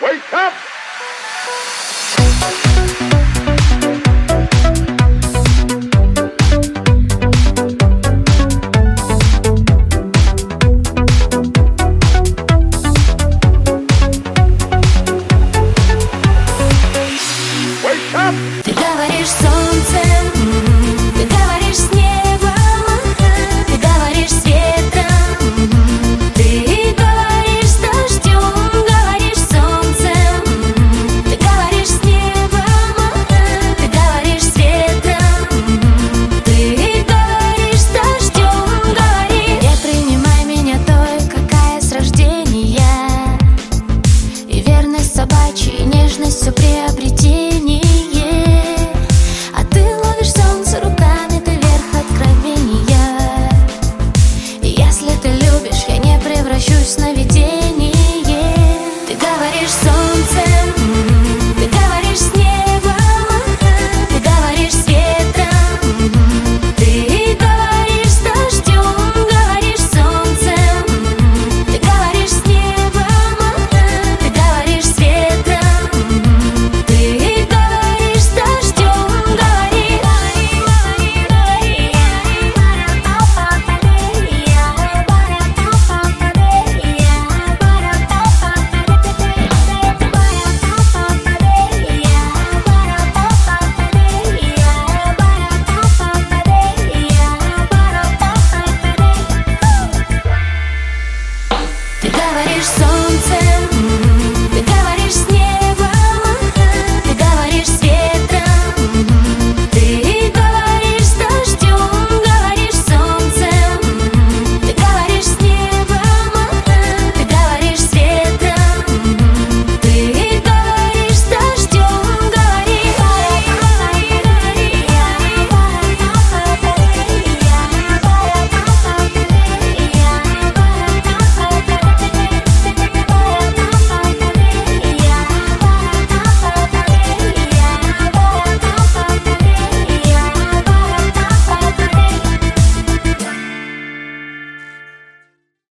Wake up!